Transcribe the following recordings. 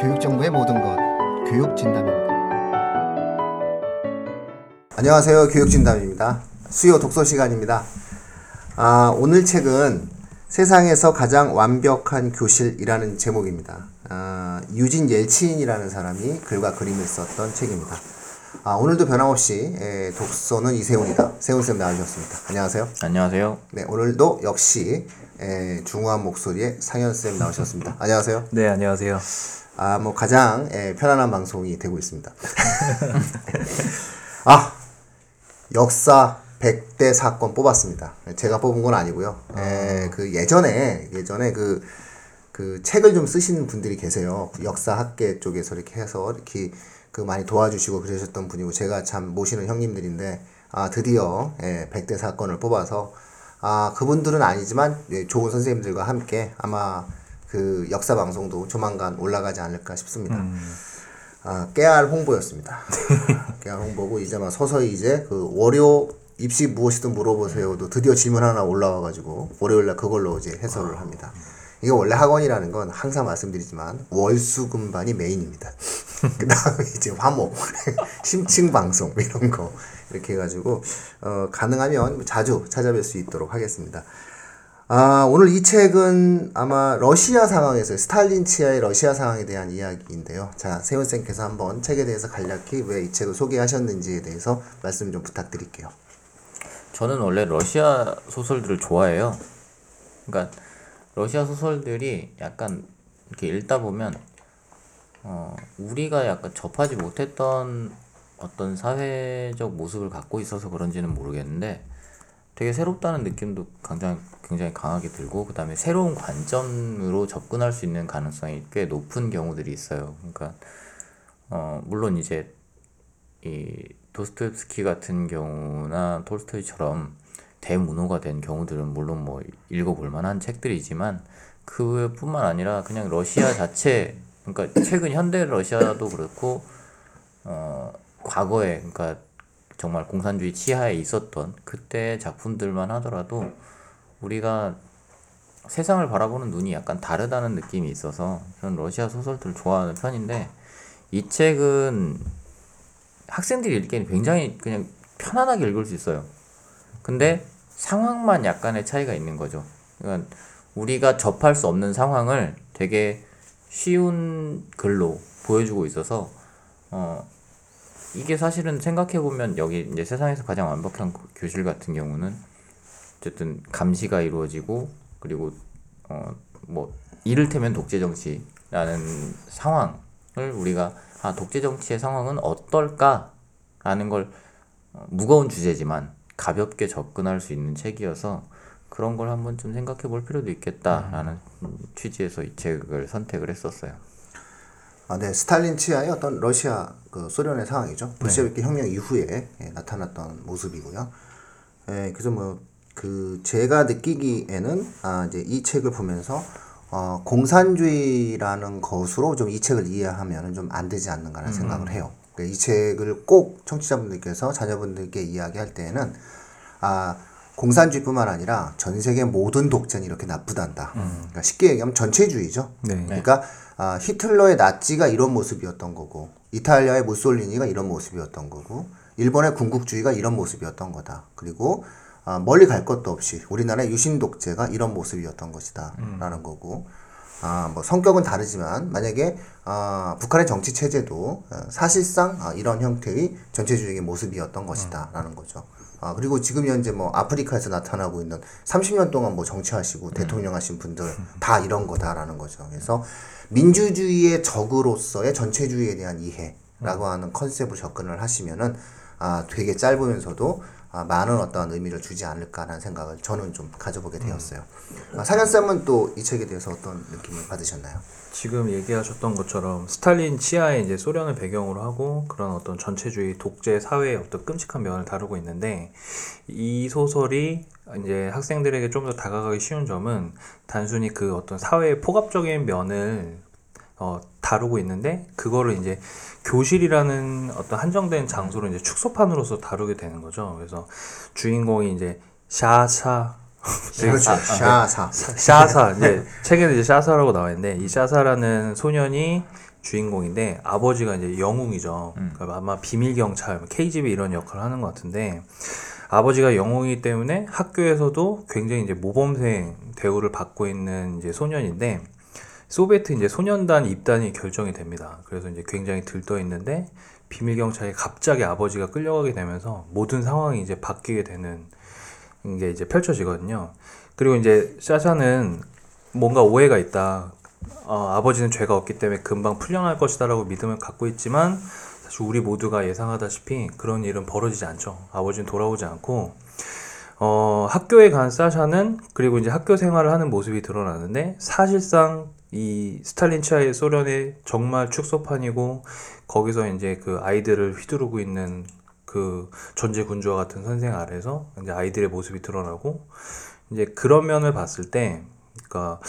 교육정보의 모든 것 교육진담입니다. 안녕하세요. 교육진담입니다. 수요 독서 시간입니다. 아, 오늘 책은 세상에서 가장 완벽한 교실이라는 제목입니다. 아, 유진 옐친이라는 사람이 글과 그림을 썼던 책입니다. 아, 오늘도 변함없이 에, 독서는 이세훈이다. 세훈쌤 나와주셨습니다. 안녕하세요. 안녕하세요. 네, 오늘도 역시 에, 중후한 목소리의 상현 쌤 나오셨습니다. 안녕하세요. 네, 안녕하세요. 아, 뭐 가장 에, 편안한 방송이 되고 있습니다. 아, 역사 100대 사건 뽑았습니다. 제가 뽑은 건 아니고요. 에, 그 예전에 예전에 그, 그 책을 좀 쓰시는 분들이 계세요. 역사 학계 쪽에서 이렇게 해서 이렇게 그 많이 도와주시고 그러셨던 분이고 제가 참 모시는 형님들인데 아 드디어 예, 100대 사건을 뽑아서 아 그분들은 아니지만 예, 좋은 선생님들과 함께 아마 그 역사 방송도 조만간 올라가지 않을까 싶습니다. 아, 깨알 홍보였습니다. 깨알 홍보고 이제 막 서서히 이제 그 월요 입시 무엇이든 물어보세요도 드디어 질문 하나 올라와가지고 월요일날 그걸로 이제 해설을 합니다. 이게 원래 학원이라는 건 항상 말씀드리지만 월수금반이 메인입니다. 그 다음에 이제 화목, 심층 방송 뭐 이런 거 이렇게 해가지고 어, 가능하면 자주 찾아뵐 수 있도록 하겠습니다. 아, 오늘 이 책은 아마 러시아 상황에서 스탈린 치하의 러시아 상황에 대한 이야기인데요. 자, 세훈 쌤께서 한번 책에 대해서 간략히 왜 이 책을 소개하셨는지에 대해서 말씀 좀 부탁드릴게요. 저는 원래 러시아 소설들을 좋아해요. 그러니까 러시아 소설들이 약간 이렇게 읽다 보면 어, 우리가 약간 접하지 못했던 어떤 사회적 모습을 갖고 있어서 그런지는 모르겠는데 되게 새롭다는 느낌도 굉장히 굉장히 강하게 들고 그 다음에 새로운 관점으로 접근할 수 있는 가능성이 꽤 높은 경우들이 있어요. 그러니까 어, 물론 이제 이 도스토옙스키 같은 경우나 톨스토이처럼 대문호가 된 경우들은 물론 뭐 읽어볼 만한 책들이지만 그뿐만 아니라 그냥 러시아 자체 그러니까 최근 현대 러시아도 그렇고 어 과거에 그러니까 정말 공산주의 치하에 있었던 그때 작품들만 하더라도 우리가 세상을 바라보는 눈이 약간 다르다는 느낌이 있어서 저는 러시아 소설들 좋아하는 편인데 이 책은 학생들이 읽기에는 굉장히 그냥 편안하게 읽을 수 있어요. 근데 상황만 약간의 차이가 있는 거죠. 그러니까 우리가 접할 수 없는 상황을 되게 쉬운 글로 보여주고 있어서 어 이게 사실은 생각해 보면 여기 이제 세상에서 가장 완벽한 교실 같은 경우는 어쨌든 감시가 이루어지고 그리고 어 뭐 이를테면 독재 정치라는 상황을 우리가 아 독재 정치의 상황은 어떨까라는 걸 어, 무거운 주제지만 가볍게 접근할 수 있는 책이어서 그런 걸 한번 좀 생각해 볼 필요도 있겠다라는 취지에서 이 책을 선택을 했었어요. 아, 네. 스탈린 치하의 어떤 러시아 그 소련의 상황이죠. 볼셰비키 혁명 이후에 예, 나타났던 모습이고요. 예, 그래서 뭐 그 제가 느끼기에는 아 이제 이 책을 보면서 어 공산주의라는 것으로 좀 이 책을 이해하면은 좀안 되지 않는가라는 생각을 해요. 그러니까 이 책을 꼭 청취자분들께서 자녀분들께 이야기할 때에는 아 공산주의뿐만 아니라 전 세계 모든 독재는 이렇게 나쁘단다. 그러니까 쉽게 얘기하면 전체주의죠. 네. 그러니까 아, 히틀러의 나치가 이런 모습이었던 거고 이탈리아의 무솔리니가 이런 모습이었던 거고 일본의 군국주의가 이런 모습이었던 거다. 그리고 아, 멀리 갈 것도 없이 우리나라의 유신 독재가 이런 모습이었던 것이다라는 거고 아, 뭐 성격은 다르지만 만약에 아, 북한의 정치 체제도 어, 사실상 아, 이런 형태의 전체주의의 모습이었던 것이다라는 거죠. 아, 그리고 지금 현재 뭐 아프리카에서 나타나고 있는 30년 동안 뭐 정치하시고 대통령 하신 분들 다 이런 거다라는 거죠. 그래서 민주주의의 적으로서의 전체주의에 대한 이해라고 하는 컨셉으로 접근을 하시면은 아, 되게 짧으면서도 아, 많은 어떤 의미를 주지 않을까라는 생각을 저는 좀 가져보게 되었어요. 아, 사련쌤은 또 이 책에 대해서 어떤 느낌을 받으셨나요? 지금 얘기하셨던 것처럼 스탈린 치하에 이제 소련을 배경으로 하고 그런 어떤 전체주의 독재 사회의 어떤 끔찍한 면을 다루고 있는데 이 소설이 이제 학생들에게 좀 더 다가가기 쉬운 점은 단순히 그 어떤 사회의 포괄적인 면을 어, 다루고 있는데 그거를 이제 교실이라는 어떤 한정된 장소로 이제 축소판으로서 다루게 되는 거죠. 그래서 주인공이 이제 샤샤 그렇죠. 샤사. 샤사 이제 책에는 이제 샤사라고 나와 있는데 이 샤사라는 소년이 주인공인데 아버지가 이제 영웅이죠. 그러니까 아마 비밀 경찰, KGB 이런 역할을 하는 것 같은데 아버지가 영웅이기 때문에 학교에서도 굉장히 이제 모범생 대우를 받고 있는 이제 소년인데 소비에트 이제 소년단 입단이 결정이 됩니다. 그래서 이제 굉장히 들떠 있는데 비밀 경찰에 갑자기 아버지가 끌려가게 되면서 모든 상황이 이제 바뀌게 되는 게 이제 펼쳐지거든요. 그리고 이제 샤샤는 뭔가 오해가 있다. 어, 아버지는 죄가 없기 때문에 금방 풀려날 것이다라고 믿음을 갖고 있지만 사실 우리 모두가 예상하다시피 그런 일은 벌어지지 않죠. 아버지는 돌아오지 않고 어, 학교에 간 사샤는 그리고 이제 학교 생활을 하는 모습이 드러나는데 사실상 이 스탈린 치하의 소련의 정말 축소판이고 거기서 이제 그 아이들을 휘두르고 있는 그 전제 군주와 같은 선생 아래서 이제 아이들의 모습이 드러나고 이제 그런 면을 봤을 때 그러니까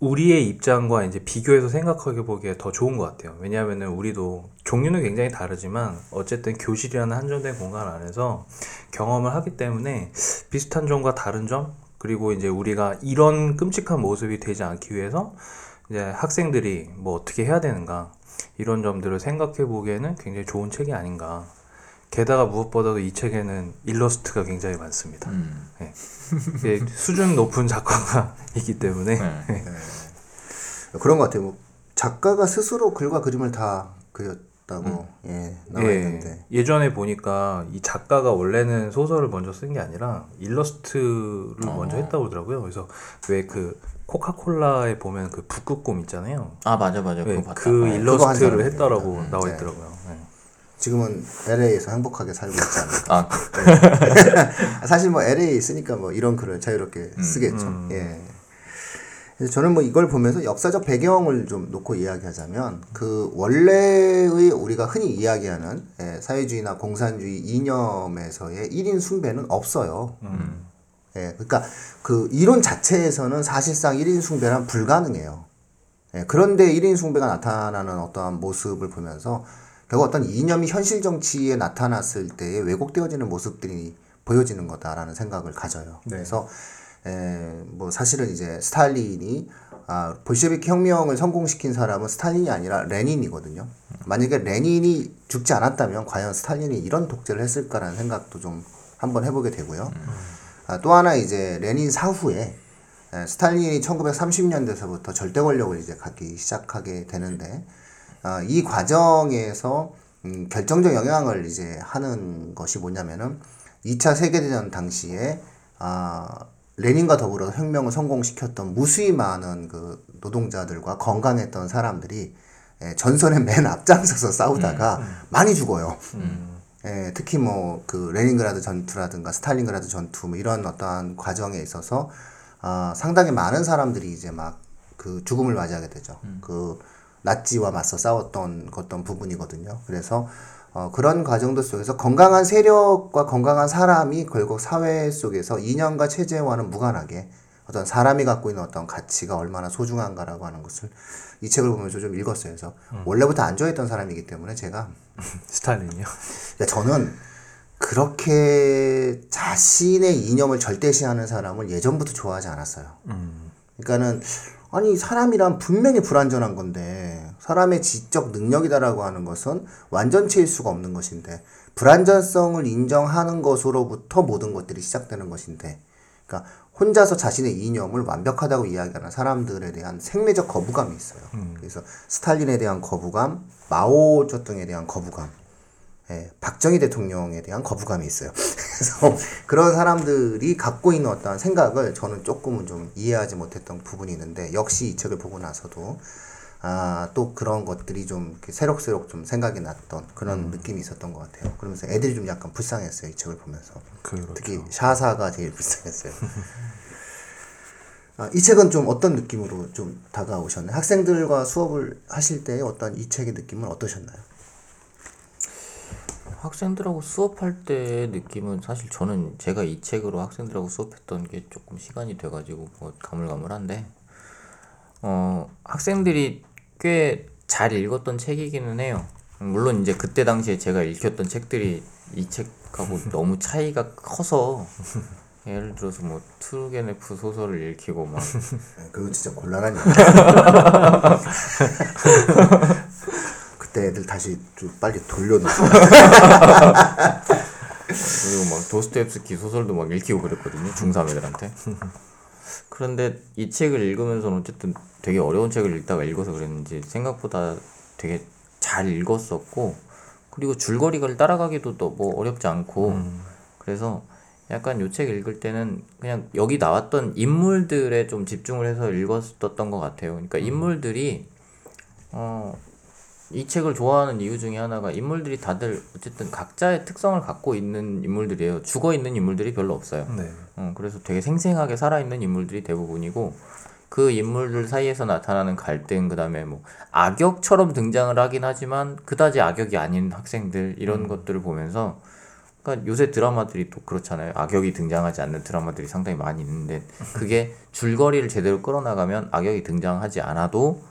우리의 입장과 이제 비교해서 생각하게 보기에 더 좋은 것 같아요. 왜냐하면은 우리도 종류는 굉장히 다르지만 어쨌든 교실이라는 한정된 공간 안에서 경험을 하기 때문에 비슷한 점과 다른 점 그리고 이제 우리가 이런 끔찍한 모습이 되지 않기 위해서 이제 학생들이 뭐 어떻게 해야 되는가 이런 점들을 생각해 보기에는 굉장히 좋은 책이 아닌가. 게다가 무엇보다도 이 책에는 일러스트가 굉장히 많습니다. 음. 네. 수준 높은 작가이기 때문에 네. 그런 것 같아요. 뭐 작가가 스스로 글과 그림을 다 그렸 다고 예, 나와 있는데. 예, 예전에 보니까 이 작가가 원래는 소설을 먼저 쓴 게 아니라 일러스트를 먼저 했다고 그러더라고요. 그래서 왜 그 코카콜라에 보면 그 북극곰 있잖아요. 아 맞아 맞아 네, 그거. 그 네. 일러스트를. 했다라고 음, 나와 네. 있더라고요. 네. 지금은 LA에서 행복하게 살고 있지 않을까. 아 사실 뭐 LA에 있으니까 뭐 이런 글을 자유롭게 음, 쓰겠죠. 예. 그래서 저는 뭐 이걸 보면서 역사적 배경을 좀 놓고 이야기하자면 그 원래의 우리가 흔히 이야기하는 예, 사회주의나 공산주의 이념에서의 1인 숭배는 없어요. 예, 그러니까 그 이론 자체에서는 사실상 1인 숭배란 불가능해요. 예, 그런데 1인 숭배가 나타나는 어떠한 모습을 보면서 결국 어떤 이념이 현실 정치에 나타났을 때에 왜곡되어지는 모습들이 보여지는 거다라는 생각을 가져요. 그래서 에, 뭐 사실은 이제 스탈린이 아, 볼셰비키 혁명을 성공시킨 사람은 스탈린이 아니라 레닌이거든요. 만약에 레닌이 죽지 않았다면 과연 스탈린이 이런 독재를 했을까라는 생각도 좀 한번 해보게 되고요. 아, 또 하나 이제 레닌 사후에 에, 스탈린이 1930년대서부터 절대 권력을 이제 갖기 시작하게 되는데 아, 이 과정에서 음, 결정적 영향을 이제 하는 것이 뭐냐면은 2차 세계대전 당시에 아, 레닌과 더불어 혁명을 성공시켰던 무수히 많은 그 노동자들과 건강했던 사람들이 예, 전선의 맨 앞장서서 싸우다가 많이 죽어요. 예, 특히 뭐 그 레닌그라드 전투라든가 스탈린그라드 전투 뭐 이런 어떠한 과정에 있어서 아, 상당히 많은 사람들이 이제 막 그 죽음을 맞이하게 되죠. 그 나치와 맞서 싸웠던 어떤 부분이거든요. 그래서 어, 그런 과정들 속에서 건강한 세력과 건강한 사람이 결국 사회 속에서 이념과 체제와는 무관하게 어떤 사람이 갖고 있는 어떤 가치가 얼마나 소중한가라고 하는 것을 이 책을 보면서 좀 읽었어요. 그래서 원래부터 안 좋아했던 사람이기 때문에 제가 스탈린이요. 저는 그렇게 자신의 이념을 절대시하는 사람을 예전부터 좋아하지 않았어요. 그러니까는 아니 사람이란 분명히 불완전한 건데 사람의 지적 능력이다라고 하는 것은 완전체일 수가 없는 것인데 불완전성을 인정하는 것으로부터 모든 것들이 시작되는 것인데 그러니까 혼자서 자신의 이념을 완벽하다고 이야기하는 사람들에 대한 생리적 거부감이 있어요. 그래서 스탈린에 대한 거부감, 마오쩌둥에 대한 거부감, 예, 박정희 대통령에 대한 거부감이 있어요. 그래서 그런 사람들이 갖고 있는 어떠한 생각을 저는 조금은 좀 이해하지 못했던 부분이 있는데 역시 이 책을 보고 나서도 아, 또 그런 것들이 좀 새록새록 좀 생각이 났던 그런 느낌이 있었던 것 같아요. 그러면서 애들이 좀 약간 불쌍했어요. 이 책을 보면서. 그렇죠. 특히 샤사가 제일 불쌍했어요. 아, 이 책은 좀 어떤 느낌으로 좀 다가오셨나요? 학생들과 수업을 하실 때 어떤 이 책의 느낌은 어떠셨나요? 학생들하고 수업할 때 느낌은 사실 저는 제가 이 책으로 학생들하고 수업했던 게 조금 시간이 돼가지고 뭐 가물가물한데 어 학생들이 꽤 잘 읽었던 책이기는 해요. 물론 이제 그때 당시에 제가 읽혔던 책들이 이 책하고 너무 차이가 커서 예를 들어서 뭐 투르게네프 소설을 읽히고 막 예, 그건 진짜 곤란한 일. 그때 애들 다시 좀 빨리 돌려놓고. 그리고 막 도스토옙스키 소설도 막 읽히고 그랬거든요 중3 애들한테 그런데 이 책을 읽으면서는 어쨌든 되게 어려운 책을 읽다가 읽어서 그랬는지 생각보다 되게 잘 읽었었고 그리고 줄거리를 따라가기도 또 뭐 어렵지 않고. 그래서 약간 요 책 읽을 때는 그냥 여기 나왔던 인물들에 좀 집중을 해서 읽었었던 것 같아요. 그러니까 인물들이 어 이 책을 좋아하는 이유 중에 하나가 인물들이 다들 어쨌든 각자의 특성을 갖고 있는 인물들이에요. 죽어 있는 인물들이 별로 없어요. 네. 어, 그래서 되게 생생하게 살아 있는 인물들이 대부분이고 그 인물들 사이에서 나타나는 갈등 그다음에 뭐 악역처럼 등장을 하긴 하지만 그다지 악역이 아닌 학생들 이런 것들을 보면서 그러니까 요새 드라마들이 또 그렇잖아요. 악역이 등장하지 않는 드라마들이 상당히 많이 있는데 그게 줄거리를 제대로 끌어나가면 악역이 등장하지 않아도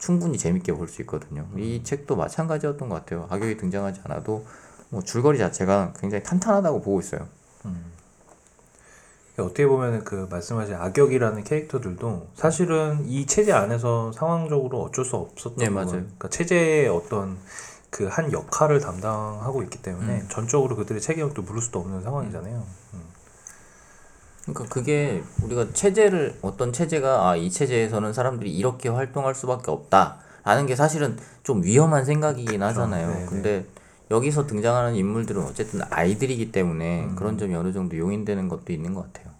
충분히 재밌게 볼 수 있거든요. 이 책도 마찬가지였던 것 같아요. 악역이 등장하지 않아도 뭐 줄거리 자체가 굉장히 탄탄하다고 보고 있어요. 어떻게 보면 그 말씀하신 악역이라는 캐릭터들도 사실은 이 체제 안에서 상황적으로 어쩔 수 없었던 네. 맞아요. 그러니까 체제의 어떤 그 한 역할을 담당하고 있기 음. 때문에 전적으로 그들의 책임을 또 물을 수도 없는 상황이잖아요. 그러니까 그게 우리가 체제를 어떤 체제가 아 이 체제에서는 사람들이 이렇게 활동할 수밖에 없다라는 게 사실은 좀 위험한 생각이긴 하잖아요. 네, 네. 근데 여기서 등장하는 인물들은 어쨌든 아이들이기 때문에 그런 점이 어느 정도 용인되는 것도 있는 것 같아요.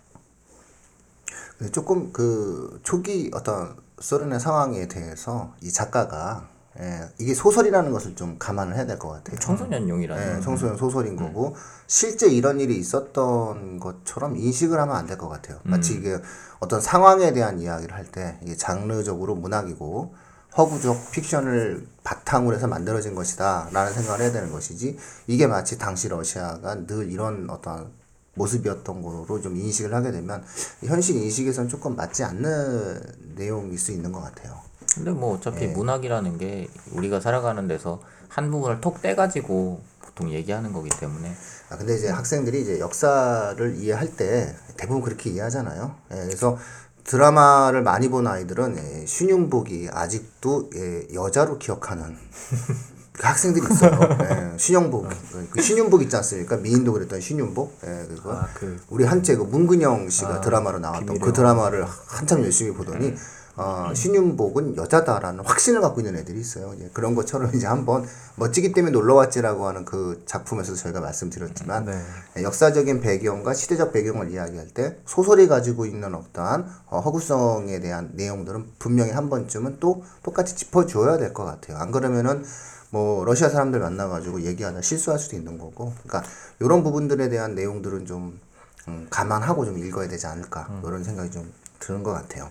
근데 조금 그 초기 어떤 소련의 상황에 대해서 이 작가가 예, 이게 소설이라는 것을 좀 감안을 해야 될 것 같아요. 청소년용이라는 예, 청소년 소설인 거고 실제 이런 일이 있었던 것처럼 인식을 하면 안 될 것 같아요. 마치 이게 어떤 상황에 대한 이야기를 할 때 이게 장르적으로 문학이고 허구적 픽션을 바탕으로 해서 만들어진 것이다라는 생각을 해야 되는 것이지 이게 마치 당시 러시아가 늘 이런 어떤 모습이었던 거로 좀 인식을 하게 되면 현실 인식에선 조금 맞지 않는 내용일 수 있는 것 같아요. 근데 뭐 어차피 네. 문학이라는 게 우리가 살아가는 데서 한 부분을 톡 떼가지고 보통 얘기하는 거기 때문에 아, 근데 이제 학생들이 이제 역사를 이해할 때 대부분 그렇게 이해하잖아요. 예, 그래서 드라마를 많이 본 아이들은 예, 신윤복이 아직도 예, 여자로 기억하는 그 학생들이 있어요. 예, 신영복, 그 신윤복 있지 않습니까? 미인도 그랬던 신윤복. 예, 그거 아, 그 우리 한때 그 문근영 씨가 아, 드라마로 나왔던 비밀의 그 드라마를 한참 열심히 보더니 어, 신윤복은 여자다라는 확신을 갖고 있는 애들이 있어요. 이제 그런 것처럼 이제 한번 멋지기 때문에 놀러 왔지라고 하는 그 작품에서 저희가 말씀드렸지만 네. 예, 역사적인 배경과 시대적 배경을 이야기할 때 소설이 가지고 있는 어떠한 어, 허구성에 대한 내용들은 분명히 한 번쯤은 또 똑같이 짚어줘야 될 것 같아요. 안 그러면은 뭐 러시아 사람들 만나가지고 얘기하다 실수할 수도 있는 거고, 그러니까 이런 부분들에 대한 내용들은 좀 음, 감안하고 좀 읽어야 되지 않을까 이런 생각이 좀 드는 것 같아요.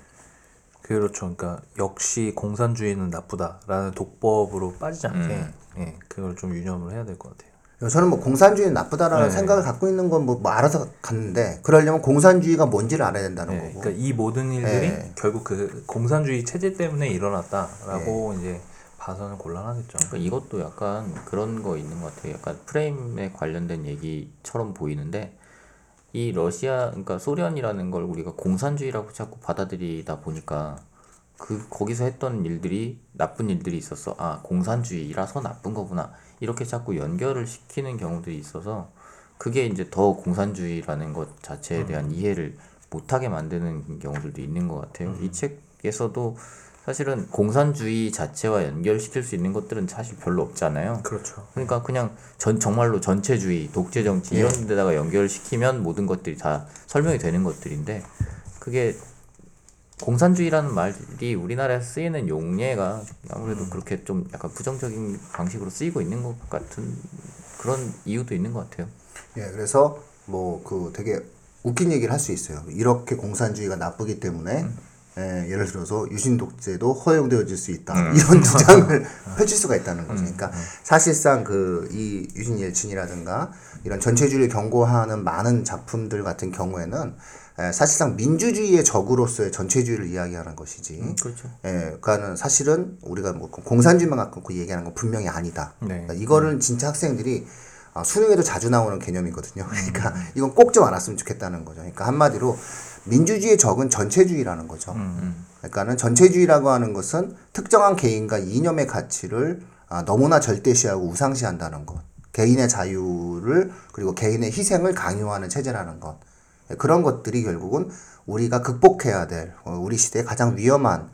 그렇죠. 그러니까 역시 공산주의는 나쁘다라는 독법으로 빠지지 않게 음. 예, 그걸 좀 유념을 해야 될 것 같아요. 저는 뭐 공산주의는 나쁘다라는 네. 생각을 갖고 있는 건 뭐 알아서 갔는데 그러려면 공산주의가 뭔지를 알아야 된다는 예, 거고. 그러니까 이 모든 일들이 예. 결국 그 공산주의 체제 때문에 일어났다라고 예. 이제 봐서는 곤란하겠죠. 그러니까 이것도 약간 그런 거 있는 것 같아요. 약간 프레임에 관련된 얘기처럼 보이는데 이 러시아 그러니까 소련이라는 걸 우리가 공산주의라고 자꾸 받아들이다 보니까 그 거기서 했던 일들이 나쁜 일들이 있었어. 아 공산주의라서 나쁜 거구나. 이렇게 자꾸 연결을 시키는 경우들이 있어서 그게 이제 더 공산주의라는 것 자체에 대한 이해를 못하게 만드는 경우들도 있는 것 같아요. 이 책에서도 사실은 공산주의 자체와 연결시킬 수 있는 것들은 사실 별로 없잖아요. 그렇죠. 그러니까 그냥 전 정말로 전체주의, 독재 정치 이런 데다가 연결시키면 모든 것들이 다 설명이 되는 것들인데 그게 공산주의라는 말이 우리나라에서 쓰이는 용례가 아무래도 그렇게 좀 약간 부정적인 방식으로 쓰이고 있는 것 같은 그런 이유도 있는 것 같아요. 예, 그래서 뭐 그 되게 웃긴 얘기를 할 수 있어요. 이렇게 공산주의가 나쁘기 때문에 예, 예를 들어서 유신 독재도 허용되어질 수 있다 이런 주장을 펼칠 수가 있다는 거죠. 그러니까 사실상 그 이 유신 옐친이라든가 이런 전체주의를 경고하는 많은 작품들 같은 경우에는 예, 사실상 민주주의의 적으로서의 전체주의를 이야기하는 것이지. 그렇죠. 예, 그러니까는 사실은 우리가 뭐 공산주의만 갖고 얘기하는 건 분명히 아니다. 네. 그러니까 이거를 진짜 학생들이 아, 수능에도 자주 나오는 개념이거든요. 그러니까 이건 꼭 좀 알았으면 좋겠다는 거죠. 그러니까 한마디로 민주주의의 적은 전체주의라는 거죠. 그러니까는 전체주의라고 하는 것은 특정한 개인과 이념의 가치를 아, 너무나 절대시하고 우상시한다는 것. 개인의 자유를 그리고 개인의 희생을 강요하는 체제라는 것. 그런 것들이 결국은 우리가 극복해야 될 어, 우리 시대의 가장 위험한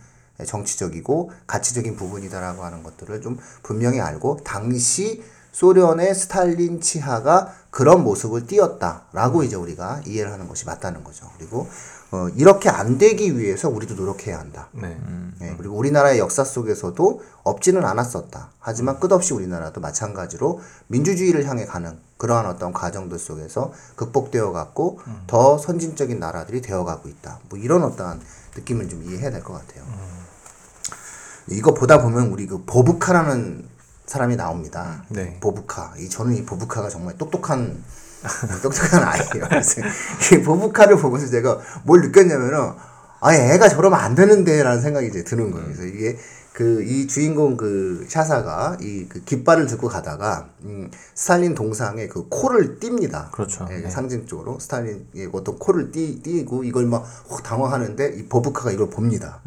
정치적이고 가치적인 부분이다라고 하는 것들을 좀 분명히 알고 당시 소련의 스탈린 치하가 그런 모습을 띄었다라고 이제 우리가 이해를 하는 것이 맞다는 거죠. 그리고 어, 이렇게 안 되기 위해서 우리도 노력해야 한다. 네. 예, 그리고 우리나라의 역사 속에서도 없지는 않았었다. 하지만 끝없이 우리나라도 마찬가지로 민주주의를 향해 가는 그러한 어떤 과정들 속에서 극복되어 갔고 더 선진적인 나라들이 되어 가고 있다. 뭐 이런 어떠한 느낌을 좀 이해해야 될 것 같아요. 이거 보다 보면 우리 그 보부카라는 사람이 나옵니다. 네. 보부카. 이 저는 이 보부카가 정말 똑똑한 똑똑한 아이예요. 그래서 이 보부카를 보면서 제가 뭘 느꼈냐면은 아 애가 저러면 안 되는데라는 생각이 이제 드는 거예요. 그래서 이게 그 이 주인공 그 샤사가 이 그 깃발을 들고 가다가 음, 스탈린 동상에 그 코를 띱니다. 그렇죠. 예, 네. 상징적으로 스탈린이 어떤 코를 띄, 띄고 이걸 막혹 당황하는데 이 보부카가 이걸 봅니다.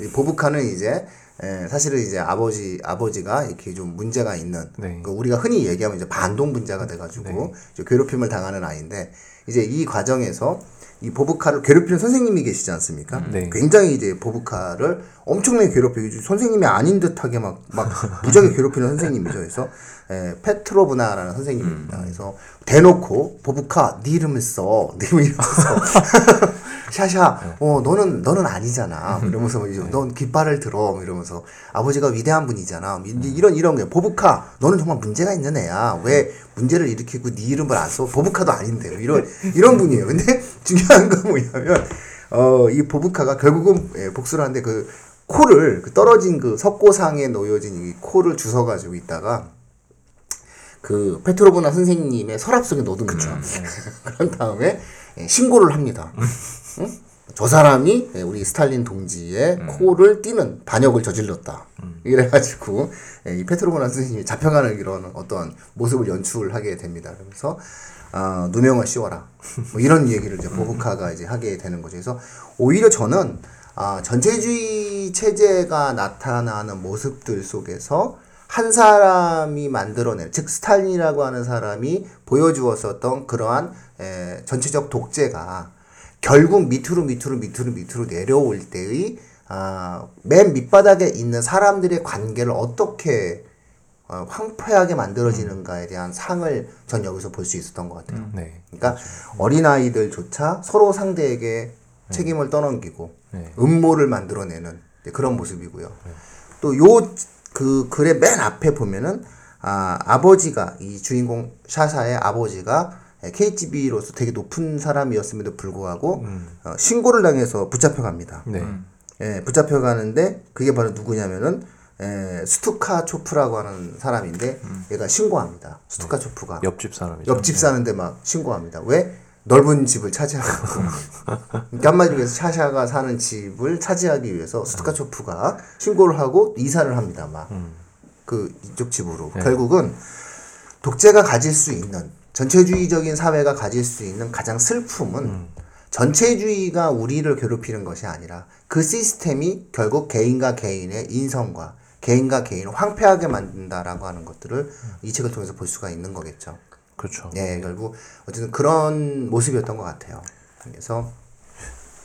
이 보부카는 이제 에, 사실은 이제 아버지 아버지가 이렇게 좀 문제가 있는 네. 그 우리가 흔히 얘기하면 이제 반동 분자가 돼가지고 네. 이제 괴롭힘을 당하는 아이인데 이제 이 과정에서 이 보부카를 괴롭히는 선생님이 계시지 않습니까? 네. 굉장히 이제 보부카를 엄청나게 괴롭히고 선생님이 아닌 듯하게 막 막 무지하게 괴롭히는 선생님이죠. 그래서 에, 페트로브나라는 선생님입니다. 그래서 대놓고 보부카 네 이름을 써, 네 이름을 써. 샤샤, 어 너는 너는 아니잖아. 이러면서 뭐 이제 넌 깃발을 들어. 뭐 이러면서 아버지가 위대한 분이잖아. 이- 이런 이런 게 보부카, 너는 정말 문제가 있는 애야. 왜 문제를 일으키고 네 이름을 안 써? 보부카도 아닌데 뭐 이런 이런 분이에요. 근데 중요한 건 뭐냐면 어 이 보부카가 결국은 예, 복수를 하는데 그 코를 그 떨어진 그 석고상에 놓여진 이 코를 주워 가지고 있다가 그 페트로브나 선생님의 서랍 속에 넣어둔 거죠. 그런 다음에 예, 신고를 합니다. 응? 저 사람이 예, 우리 스탈린 동지의 코를 띄는 반역을 저질렀다. 이래가지고 예, 이 페트로브나 선생님이 잡혀가는 이런 어떤 모습을 연출하게 됩니다. 그래서 아, 누명을 씌워라. 뭐 이런 얘기를 이제 보부카가 이제 하게 되는 거죠. 그래서 오히려 저는 아, 전체주의 체제가 나타나는 모습들 속에서 한 사람이 만들어낸 즉 스탈린이라고 하는 사람이 보여주었었던 그러한 에, 전체적 독재가 결국 밑으로 밑으로 밑으로 밑으로 내려올 때의 아, 맨 밑바닥에 있는 사람들의 관계를 어떻게 어, 황폐하게 만들어지는가에 대한 상을 전 여기서 볼 수 있었던 것 같아요. 네. 그러니까 어린아이들조차 서로 상대에게 책임을 떠넘기고 네. 음모를 만들어내는 그런 모습이고요. 또 요 그 글의 맨 앞에 보면은 아, 아버지가 이 주인공 샤샤의 아버지가 KGB로서 되게 높은 사람이었음에도 불구하고 어, 신고를 당해서 붙잡혀 갑니다. 네. 예, 붙잡혀 가는데 그게 바로 누구냐면은 에, 스투카 초프라고 하는 사람인데 얘가 신고합니다. 스투카 초프가 옆집 사람이죠. 옆집 사는데 막 신고합니다. 왜? 넓은 집을 차지하고. 그러니까 한마디로 해서 샤샤가 사는 집을 차지하기 위해서 스투카 초프가 신고를 하고 이사를 합니다. 막. 그 이쪽 집으로. 결국은 독재가 가질 수 있는 전체주의적인 사회가 가질 수 있는 가장 슬픔은 전체주의가 우리를 괴롭히는 것이 아니라 그 시스템이 결국 개인과 개인의 인성과 개인과 개인을 황폐하게 만든다라고 하는 것들을 이 책을 통해서 볼 수가 있는 거겠죠. 그렇죠. 네, 결국 어쨌든 그런 모습이었던 것 같아요. 그래서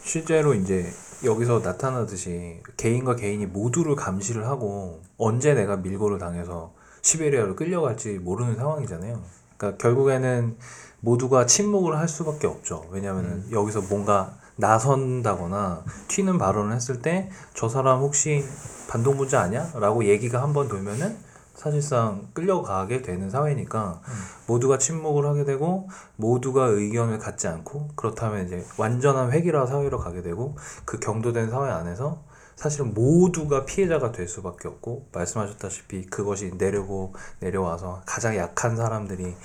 실제로 이제 여기서 나타나듯이 개인과 개인이 모두를 감시를 하고 언제 내가 밀고를 당해서 시베리아로 끌려갈지 모르는 상황이잖아요. 그러니까 결국에는 모두가 침묵을 할 수밖에 없죠. 왜냐하면 여기서 뭔가 나선다거나 튀는 발언을 했을 때 저 사람 혹시 반동분자 아니야? 라고 얘기가 한 번 돌면은 사실상 끌려가게 되는 사회니까 모두가 침묵을 하게 되고 모두가 의견을 갖지 않고 그렇다면 이제 완전한 획일화 사회로 가게 되고 그 경도된 사회 안에서 사실은 모두가 피해자가 될 수밖에 없고 말씀하셨다시피 그것이 내려고 내려와서 가장 약한 사람들이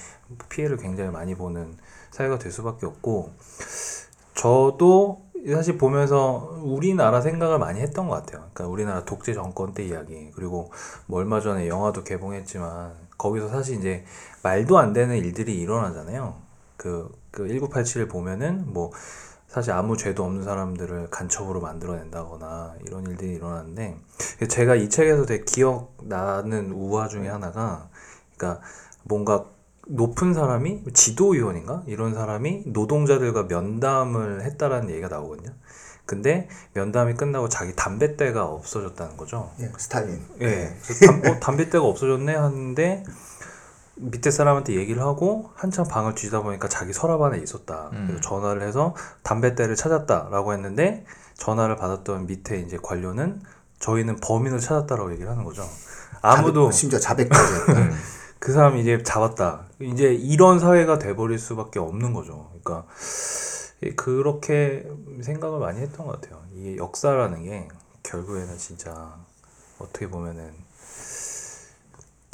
피해를 굉장히 많이 보는 사회가 될 수밖에 없고 저도 사실 보면서 우리나라 생각을 많이 했던 것 같아요. 그러니까 우리나라 독재 정권 때 이야기 그리고 뭐 얼마 전에 영화도 개봉했지만 거기서 사실 이제 말도 안 되는 일들이 일어나잖아요. 그, 그 1987을 보면은 뭐 사실 아무 죄도 없는 사람들을 간첩으로 만들어낸다거나 이런 일들이 일어나는데 제가 이 책에서 되게 기억나는 우화 중에 하나가 그러니까 뭔가 높은 사람이 지도위원인가 이런 사람이 노동자들과 면담을 했다라는 얘기가 나오거든요. 근데 면담이 끝나고 자기 담뱃대가 없어졌다는 거죠. 예, 스탈린. 예. 그래서 담, 어, 담뱃대가 없어졌네 하는데 밑에 사람한테 얘기를 하고 한참 방을 뒤지다 보니까 자기 서랍 안에 있었다. 그래서 전화를 해서 담뱃대를 찾았다라고 했는데 전화를 받았던 밑에 이제 관료는 저희는 범인을 찾았다라고 얘기를 하는 거죠. 아무도 자백- 심지어 자백까지 했다. 그 사람 이제 잡았다. 이제 이런 사회가 돼버릴 수밖에 없는 거죠. 그러니까 그렇게 생각을 많이 했던 것 같아요. 이게 역사라는 게 결국에는 진짜 어떻게 보면은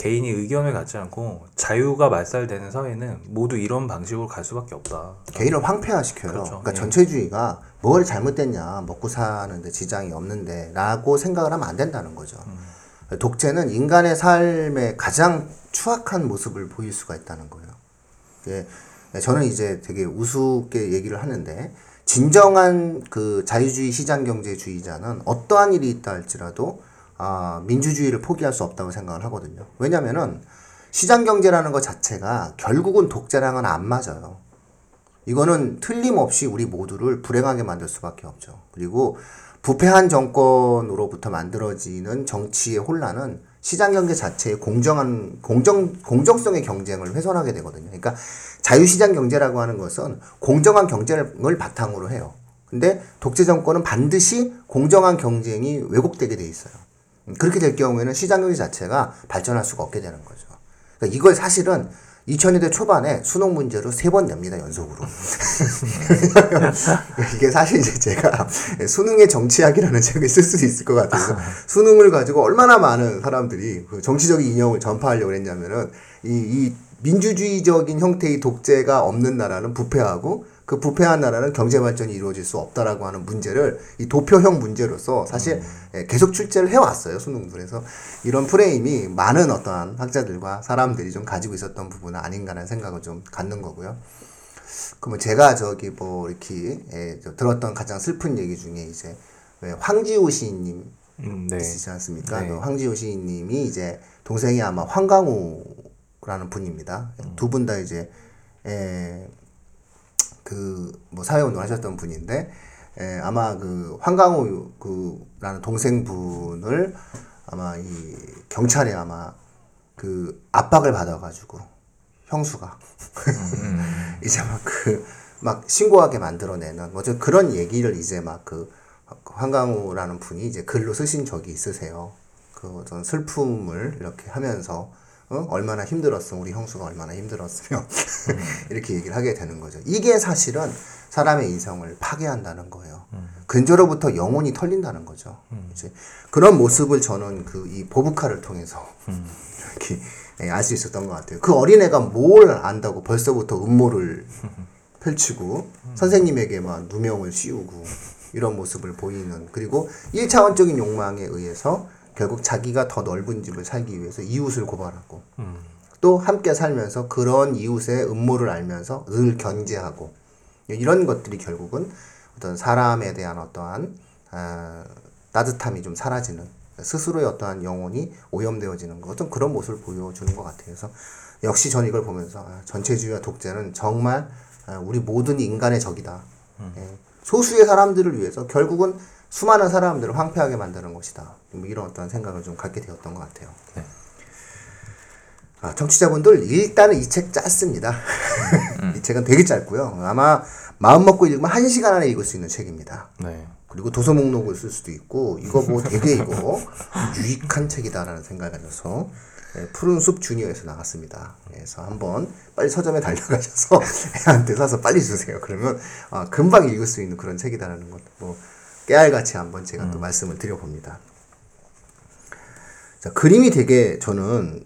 개인이 의견을 갖지 않고 자유가 말살되는 사회는 모두 이런 방식으로 갈 수밖에 없다. 개인을 황폐화시켜요. 그렇죠. 그러니까 예. 전체주의가 뭘 잘못됐냐, 먹고 사는데 지장이 없는데, 라고 생각을 하면 안 된다는 거죠. 음. 독재는 인간의 삶의 가장 추악한 모습을 보일 수가 있다는 거예요. 예, 저는 이제 되게 우습게 얘기를 하는데, 진정한 그 자유주의 시장 경제주의자는 어떠한 일이 있다 할지라도, 아, 민주주의를 포기할 수 없다고 생각을 하거든요. 왜냐면은, 시장 경제라는 것 자체가 결국은 독재랑은 안 맞아요. 이거는 틀림없이 우리 모두를 불행하게 만들 수밖에 없죠. 그리고 부패한 정권으로부터 만들어지는 정치의 혼란은 시장 경제 자체의 공정한 공정 공정성의 경쟁을 훼손하게 되거든요. 그러니까 자유시장 경제라고 하는 것은 공정한 경쟁을 바탕으로 해요. 근데 독재 정권은 반드시 공정한 경쟁이 왜곡되게 돼 있어요. 음, 그렇게 될 경우에는 시장 경제 자체가 발전할 수가 없게 되는 거죠. 그러니까 이걸 사실은 2000년대 초반에 수능 문제로 세 번 냅니다, 연속으로. 이게 사실 이제 제가 수능의 정치학이라는 책을 쓸 수도 있을 것 같아서 수능을 가지고 얼마나 많은 사람들이 그 정치적인 이념을 전파하려고 했냐면은 이, 이 민주주의적인 형태의 독재가 없는 나라는 부패하고 그 부패한 나라는 경제 발전이 이루어질 수 없다라고 하는 문제를 이 도표형 문제로서 사실 예, 계속 출제를 해왔어요 수능들에서 이런 프레임이 많은 어떠한 학자들과 사람들이 좀 가지고 있었던 부분은 아닌가라는 생각을 좀 갖는 거고요. 그러면 제가 저기 뭐 이렇게 예, 저 들었던 가장 슬픈 얘기 중에 이제 왜 황지호 시인님 음, 네. 있으시지 않습니까? 네. 그 황지호 시인님이 이제 동생이 아마 황강우라는 분입니다. 두분 다 이제 에, 그 뭐 사회운동 하셨던 분인데 에, 아마 그 황강우 그라는 동생분을 아마 이 경찰에 아마 그 압박을 받아가지고 형수가 이제 막 그 막 신고하게 만들어내는 뭐좀 그런 얘기를 이제 막 그 황강우라는 분이 이제 글로 쓰신 적이 있으세요. 그 어떤 슬픔을 이렇게 하면서 어? 얼마나 힘들었어 우리 형수가 얼마나 힘들었으며 이렇게 얘기를 하게 되는 거죠. 이게 사실은 사람의 인성을 파괴한다는 거예요. 근저로부터 영혼이 털린다는 거죠. 이제 그런 모습을 저는 그 이 보부카를 통해서 이렇게 알 수 있었던 것 같아요. 그 어린애가 뭘 안다고 벌써부터 음모를 펼치고 선생님에게 막 누명을 씌우고 이런 모습을 보이는 그리고 일차원적인 욕망에 의해서 결국 자기가 더 넓은 집을 살기 위해서 이웃을 고발하고 또 함께 살면서 그런 이웃의 음모를 알면서 늘 견제하고 이런 것들이 결국은 어떤 사람에 대한 어떠한 아, 따뜻함이 좀 사라지는 스스로의 어떠한 영혼이 오염되어지는 것 어떤 그런 모습을 보여주는 것 같아요. 그래서 역시 전 이걸 보면서 아, 전체주의와 독재는 정말 아, 우리 모든 인간의 적이다. 예. 소수의 사람들을 위해서 결국은 수많은 사람들을 황폐하게 만드는 것이다. 뭐 이런 어떤 생각을 좀 갖게 되었던 것 같아요. 아, 청취자분들 일단은 이책 짧습니다. 이 책은 되게 짧고요. 아마 마음 먹고 읽으면 한 시간 안에 읽을 수 있는 책입니다. 네. 그리고 도서 목록을 쓸 수도 있고 이거 뭐 되게 이거 유익한 책이다라는 생각을 가져서 예, 푸른 숲 주니어에서 나갔습니다. 그래서 한번 빨리 서점에 달려가셔서 애한테 사서 빨리 주세요. 그러면 아, 금방 읽을 수 있는 그런 책이다라는 것뭐 깨알같이 한번 제가 또 말씀을 드려봅니다. 자, 그림이 되게 저는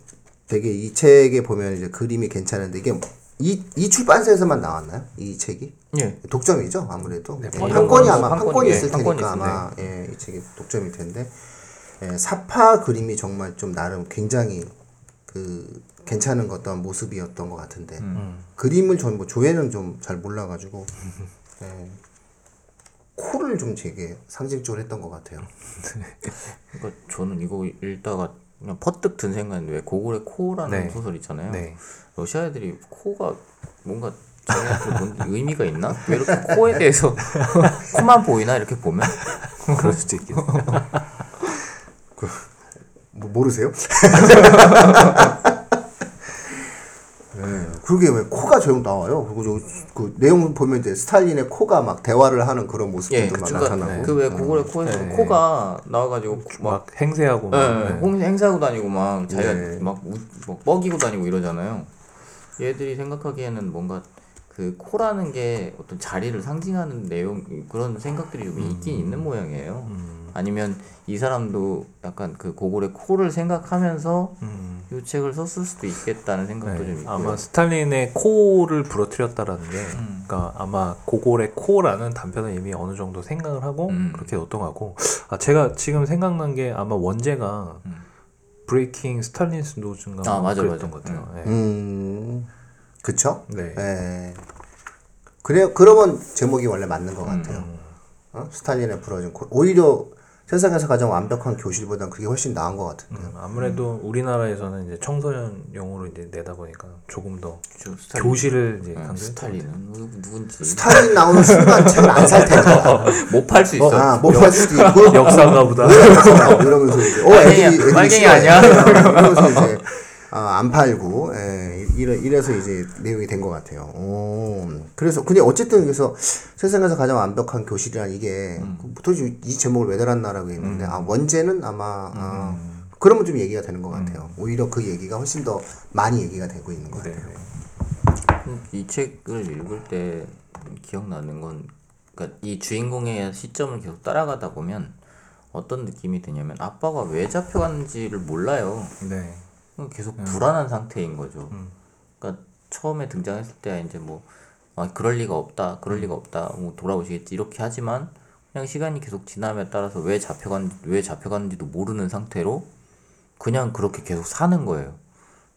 되게 이 책에 보면 이제 그림이 괜찮은데 이게 이, 이 출판사에서만 나왔나요? 이 책이? 예. 독점이죠, 아무래도. 네, 예, 판권, 판권이 아마 판권이, 판권이 예, 있을 판권이 테니까 있습니다. 아마 예, 이 책이 독점일 텐데 예, 사파 그림이 정말 좀 나름 굉장히 그 괜찮은 어떤 모습이었던 것 같은데 그림을 전뭐 조회는 좀 잘 몰라가지고 예, 코를 좀 되게 상징적으로 했던 것 같아요. 그러니까 저는 이거 읽다가 그냥 퍼뜩 든 생각인데 왜 고골의 코라는 네. 소설 있잖아요. 네. 러시아 애들이 코가 뭔가 자기한테 뭔 의미가 있나? 왜 이렇게 코에 대해서 코만 보이나 이렇게 보면 그럴 수도 있겠네. 뭐 모르세요? 네, 그러게 왜 코가 조용 나와요. 그리고 저, 그 내용 보면 이제 스탈린의 코가 막 대화를 하는 그런 모습들도 예, 막 그러니까 나타나고. 그왜 고골의 코에서 네. 코가 나와가지고 막 막 행세하고 막, 예, 네. 홍 행사하고 다니고 막 자기가 네. 막, 우, 막 뻐기고 다니고 이러잖아요. 얘들이 생각하기에는 뭔가 그 코라는 게 어떤 자리를 상징하는 내용 그런 생각들이 좀 있긴 있는 모양이에요. 아니면 이 사람도 약간 그 고골의 코를 생각하면서 음. 이 책을 썼을 수도 있겠다는 생각도 네, 좀 있고요. 아마 스탈린의 코를 부러뜨렸다라는 게, 음. 그러니까 아마 고골의 코라는 단편을 이미 어느 정도 생각을 하고 음. 그렇게 것 같고, 아 제가 지금 생각난 게 아마 원제가 음. Breaking Stalin's Nose인가 아, 맞아, 그랬던 맞아. 것 같아요. 네. 음, 그쵸? 네. 예. 그래 그러면 제목이 원래 맞는 것 같아요. 음. 어? 스탈린의 부러진 코. 오히려 세상에서 가장 완벽한 교실보단 그게 훨씬 나은 것 같은데요. 음, 아무래도 우리나라에서는 이제 청소년용으로 이제 내다 보니까 조금 더. 교실을 이제 네, 것 스탈린은 누, 누군지 스탈린 나오는 순간 책을 안 살 테니까. 못 팔 수 있어. 아, 못 팔 수도 있고. 역사가 보다. 이러면서 이제 어 애들이 빨갱이. 아니야? 이러면서 이제 아, 안 팔고 예, 이래, 이래서 이제 내용이 된 것 같아요. 오, 그래서 근데 어쨌든 그래서 세상에서 가장 완벽한 교실이란 이게 도대체 이 제목을 왜 달았나라고 했는데 아 원제는 아마 아, 그러면 좀 얘기가 되는 것 같아요. 오히려 그 얘기가 훨씬 더 많이 얘기가 되고 있는 것 네. 같아요. 이 책을 읽을 때 기억나는 건 그러니까 이 주인공의 시점을 계속 따라가다 보면 어떤 느낌이 드냐면 아빠가 왜 잡혀갔는지를 몰라요. 네. 계속 불안한 상태인 거죠. 그러니까 처음에 등장했을 때 이제 뭐 아, 그럴 리가 없다, 그럴 리가 없다, 뭐 돌아오시겠지 이렇게 하지만 그냥 시간이 계속 지남에 따라서 왜 잡혀간 왜 잡혀갔는지도 모르는 상태로 그냥 그렇게 계속 사는 거예요.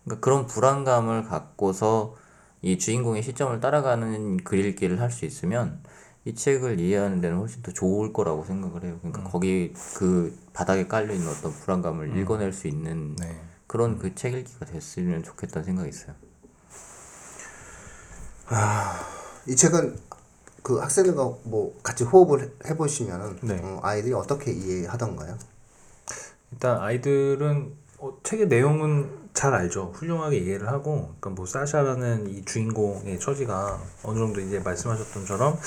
그러니까 그런 불안감을 갖고서 이 주인공의 시점을 따라가는 글읽기를 할 수 있으면 이 책을 이해하는 데는 훨씬 더 좋을 거라고 생각을 해요. 그러니까 거기 그 바닥에 깔려 있는 어떤 불안감을 읽어낼 수 있는 네. 그런 그 책 읽기가 됐으면 좋겠다는 생각이 있어요. 이 책은 그 학생들과 뭐 같이 호흡을 해- 해보시면은 네. 어, 아이들이 어떻게 이해하던가요? 일단 아이들은 어, 책의 내용은 잘 알죠. 훌륭하게 이해를 하고, 그러니까 뭐 사샤라는 이 주인공의 처지가 어느 정도 이제 말씀하셨던처럼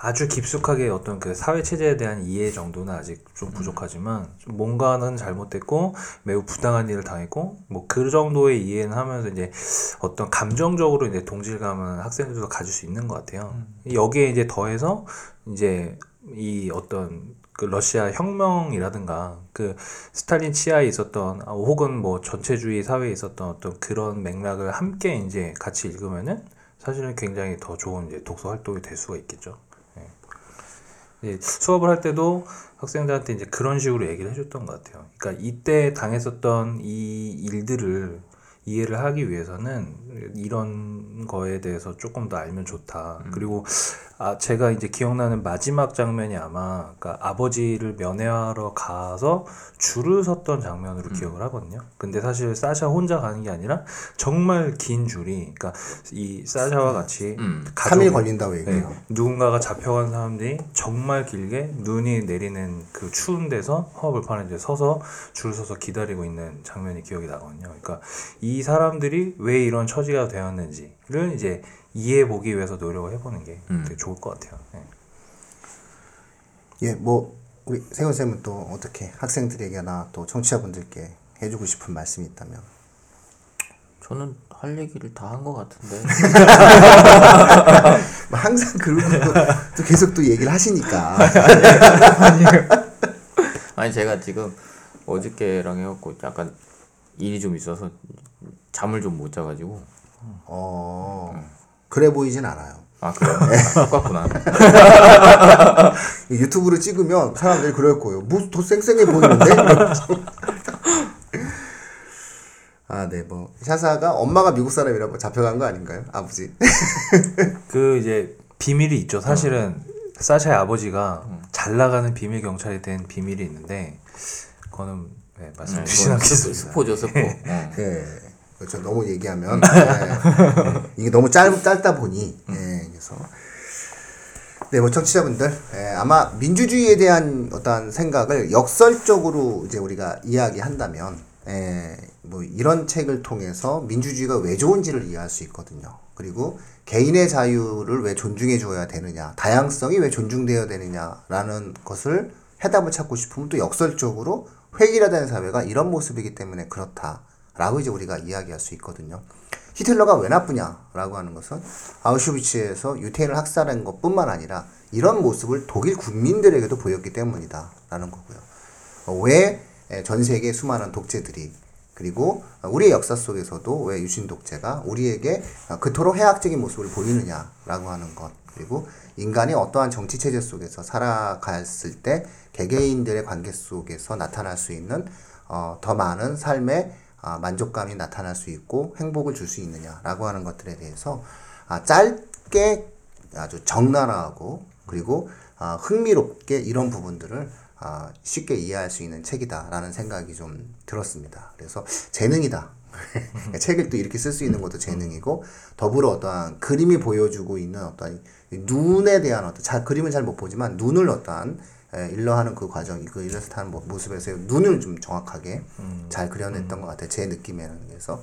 아주 깊숙하게 어떤 그 사회 체제에 대한 이해 정도는 아직 좀 부족하지만 좀 뭔가는 잘못됐고 매우 부당한 일을 당했고 뭐 그 정도의 이해는 하면서 이제 어떤 감정적으로 이제 동질감은 학생들도 가질 수 있는 것 같아요. 여기에 이제 더해서 이제 이 어떤 그 러시아 혁명이라든가 그 스탈린 치하에 있었던 아, 혹은 뭐 전체주의 사회에 있었던 어떤 그런 맥락을 함께 이제 같이 읽으면은 사실은 굉장히 더 좋은 이제 독서 활동이 될 수가 있겠죠. 예. 이제 수업을 할 때도 학생들한테 이제 그런 식으로 얘기를 해줬던 것 같아요. 그러니까 이때 당했었던 이 일들을 이해를 하기 위해서는 이런 거에 대해서 조금 더 알면 좋다. 그리고 아 제가 이제 기억나는 마지막 장면이 아마 그러니까 아버지를 면회하러 가서 줄을 섰던 장면으로 기억을 하거든요. 근데 사실 사샤 혼자 가는 게 아니라 정말 긴 줄이 그러니까 이 사샤와 같이 음. 가족 3일 걸린다고 얘기해요. 네, 누군가가 잡혀간 사람들이 정말 길게 눈이 내리는 그 추운 데서 허허벌판에 이제 서서 줄 서서 기다리고 있는 장면이 기억이 나거든요. 그러니까 이 사람들이 왜 이런 처지가 되었는지를 이제 이해해 보기 위해서 노력을 해보는 게 음. 되게 좋을 것 같아요. 네. 예, 뭐 우리 세훈 쌤은 또 어떻게 학생들에게나 또 청취자분들께 해주고 싶은 말씀이 있다면? 저는 할 얘기를 다 한 것 같은데. 뭐 항상 그러고 또, 또 계속 또 얘기를 하시니까. 아니 제가 지금 어저께랑 해갖고 약간 일이 좀 있어서 잠을 좀 못 자가지고. 어 그래 보이진 않아요. 아 그래요? 네. 아, 똑같구나. 이 유튜브를 찍으면 사람들이 그럴 거예요. 뭐더 쌩쌩해 보이는데? 아, 네, 뭐 샤사가 엄마가 미국 사람이라고 잡혀간 거 아닌가요, 아버지? 그 이제 비밀이 있죠. 사실은 사샤의 아버지가 잘 나가는 비밀 경찰이 된 비밀이 있는데 그거는 네, 말씀 주시는 스- 않겠습니다. 스포죠 스포. 어. 네, 그렇죠. 너무 얘기하면 네. 이게 너무 짧 짧다 보니, 예, 그래서 네, 뭐 청취자분들 예, 아마 민주주의에 대한 어떠한 생각을 역설적으로 이제 우리가 이야기한다면, 예, 뭐 이런 책을 통해서 민주주의가 왜 좋은지를 이해할 수 있거든요. 그리고 개인의 자유를 왜 존중해 줘야 되느냐, 다양성이 왜 존중되어야 되느냐라는 것을 해답을 찾고 싶으면 또 역설적으로 획일화된 사회가 이런 모습이기 때문에 그렇다 라고 이제 우리가 이야기할 수 있거든요. 히틀러가 왜 나쁘냐라고 하는 것은 아우슈비츠에서 유태인을 학살한 것뿐만 아니라 이런 모습을 독일 국민들에게도 보였기 때문이다라는 거고요. 어, 왜전 세계 수많은 독재들이 그리고 우리의 역사 속에서도 왜 유신 독재가 우리에게 그토록 해악적인 모습을 보이느냐라고 하는 것 그리고 인간이 어떠한 정치 체제 속에서 살아갔을 때 개개인들의 관계 속에서 나타날 수 있는 어, 더 많은 삶의 아, 만족감이 나타날 수 있고 행복을 줄 수 있느냐라고 하는 것들에 대해서 아, 짧게 아주 적나라하고 그리고 아, 흥미롭게 이런 부분들을 아, 쉽게 이해할 수 있는 책이다라는 생각이 좀 들었습니다. 그래서 재능이다. 책을 또 이렇게 쓸 수 있는 것도 재능이고 더불어 어떠한 그림이 보여주고 있는 어떠한 눈에 대한 어떤 잘 그림은 잘 못 보지만 눈을 어떠한 에, 일러하는 그 과정, 그 일러스트 하는 모- 모습에서 눈을 좀 정확하게 잘 그려냈던 것 같아요. 제 느낌에는. 그래서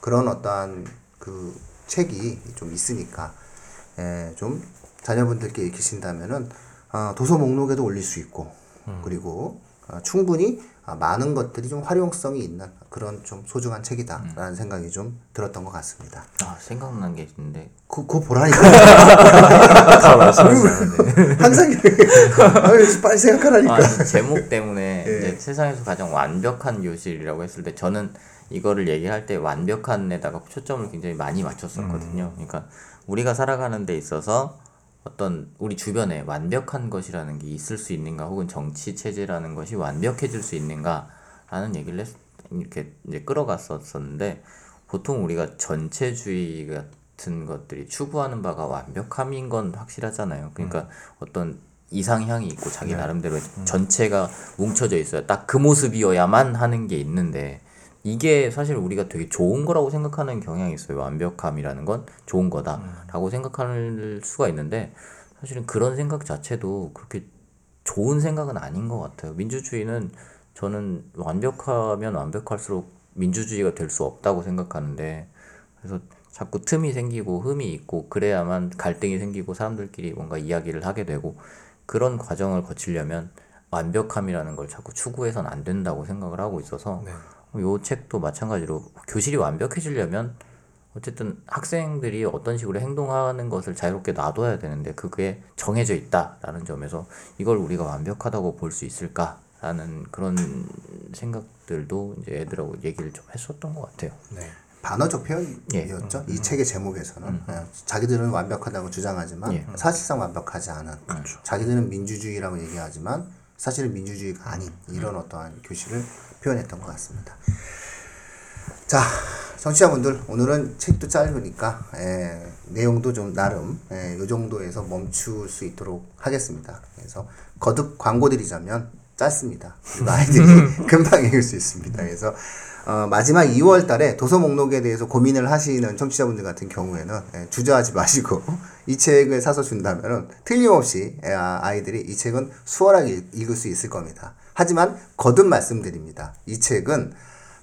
그런 어떠한 그 책이 좀 있으니까 에, 좀 자녀분들께 읽히신다면은 어, 도서 목록에도 올릴 수 있고 그리고 어, 충분히 아, 많은 것들이 좀 활용성이 있는 그런 좀 소중한 책이다라는 생각이 좀 들었던 것 같습니다. 아 생각난 게 있는데 그, 그거 보라니까. 항상 아유, 빨리 생각하라니까. 아, 제목 때문에 예. 이제 세상에서 가장 완벽한 교실이라고 했을 때 저는 이거를 얘기할 때 완벽한에다가 초점을 굉장히 많이 맞췄었거든요. 그러니까 우리가 살아가는 데 있어서 어떤 우리 주변에 완벽한 것이라는 게 있을 수 있는가 혹은 정치 체제라는 것이 완벽해질 수 있는가라는 얘기를 했, 이렇게 이제 끌어갔었었는데 보통 우리가 전체주의 같은 것들이 추구하는 바가 완벽함인 건 확실하잖아요. 그러니까 어떤 이상향이 있고 자기 나름대로 전체가 뭉쳐져 있어요. 딱 그 모습이어야만 하는 게 있는데 이게 사실 우리가 되게 좋은 거라고 생각하는 경향이 있어요. 완벽함이라는 건 좋은 거다라고 생각할 수가 있는데 사실은 그런 생각 자체도 그렇게 좋은 생각은 아닌 것 같아요. 민주주의는 저는 완벽하면 완벽할수록 민주주의가 될 수 없다고 생각하는데 그래서 자꾸 틈이 생기고 흠이 있고 그래야만 갈등이 생기고 사람들끼리 뭔가 이야기를 하게 되고 그런 과정을 거치려면 완벽함이라는 걸 자꾸 추구해서는 안 된다고 생각을 하고 있어서 네. 요 책도 마찬가지로 교실이 완벽해지려면 어쨌든 학생들이 어떤 식으로 행동하는 것을 자유롭게 놔둬야 되는데 그게 정해져 있다라는 점에서 이걸 우리가 완벽하다고 볼 수 있을까라는 그런 생각들도 이제 애들하고 얘기를 좀 했었던 것 같아요. 네. 반어적 표현이었죠. 이 책의 제목에서는 예, 자기들은 완벽하다고 주장하지만 예. 사실상 완벽하지 않은 자기들은 민주주의라고 얘기하지만 사실은 민주주의가 아닌 이런 어떠한 교실을 표현했던 것 같습니다. 자, 청취자분들 오늘은 책도 짧으니까 예, 내용도 좀 나름 예, 요 정도에서 멈출 수 있도록 하겠습니다. 그래서 거듭 광고 드리자면 짧습니다. 그리고 아이들이 금방 읽을 수 있습니다. 그래서 어, 마지막 2월 달에 도서 목록에 대해서 고민을 하시는 청취자분들 같은 경우에는 예, 주저하지 마시고 이 책을 사서 준다면 틀림없이 예, 아, 아이들이 이 책은 수월하게 읽- 읽을 수 있을 겁니다. 하지만 거듭 말씀드립니다. 이 책은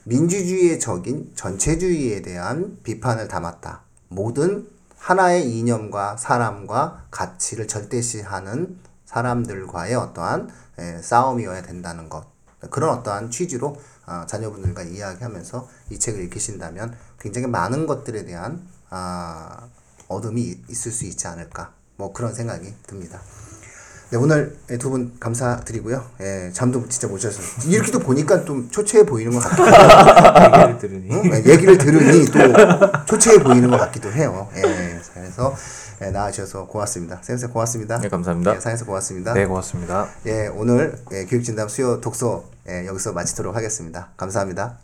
민주주의의 적인 전체주의에 대한 비판을 담았다. 모든 하나의 이념과 사람과 가치를 절대시하는 사람들과의 어떠한 에, 싸움이어야 된다는 것. 그런 어떠한 취지로 아, 자녀분들과 이야기하면서 이 책을 읽으신다면 굉장히 많은 것들에 대한 아, 어둠이 있을 수 있지 않을까. 뭐 그런 생각이 듭니다. 네, 오늘 두 분 감사드리고요. 예, 잠도 진짜 못 자서 이렇게도 보니까 좀 초췌해 보이는 것 해요. 얘기를 들으니 응? 예, 얘기를 들으니 또 초췌해 보이는 것 같기도 해요. 예, 그래서 예, 나와주셔서 고맙습니다. 선생님 고맙습니다. 네, 감사합니다. 예, 사에서 고맙습니다. 네 고맙습니다. 예, 오늘 예, 교육진담 수요 독서 예, 여기서 마치도록 하겠습니다. 감사합니다.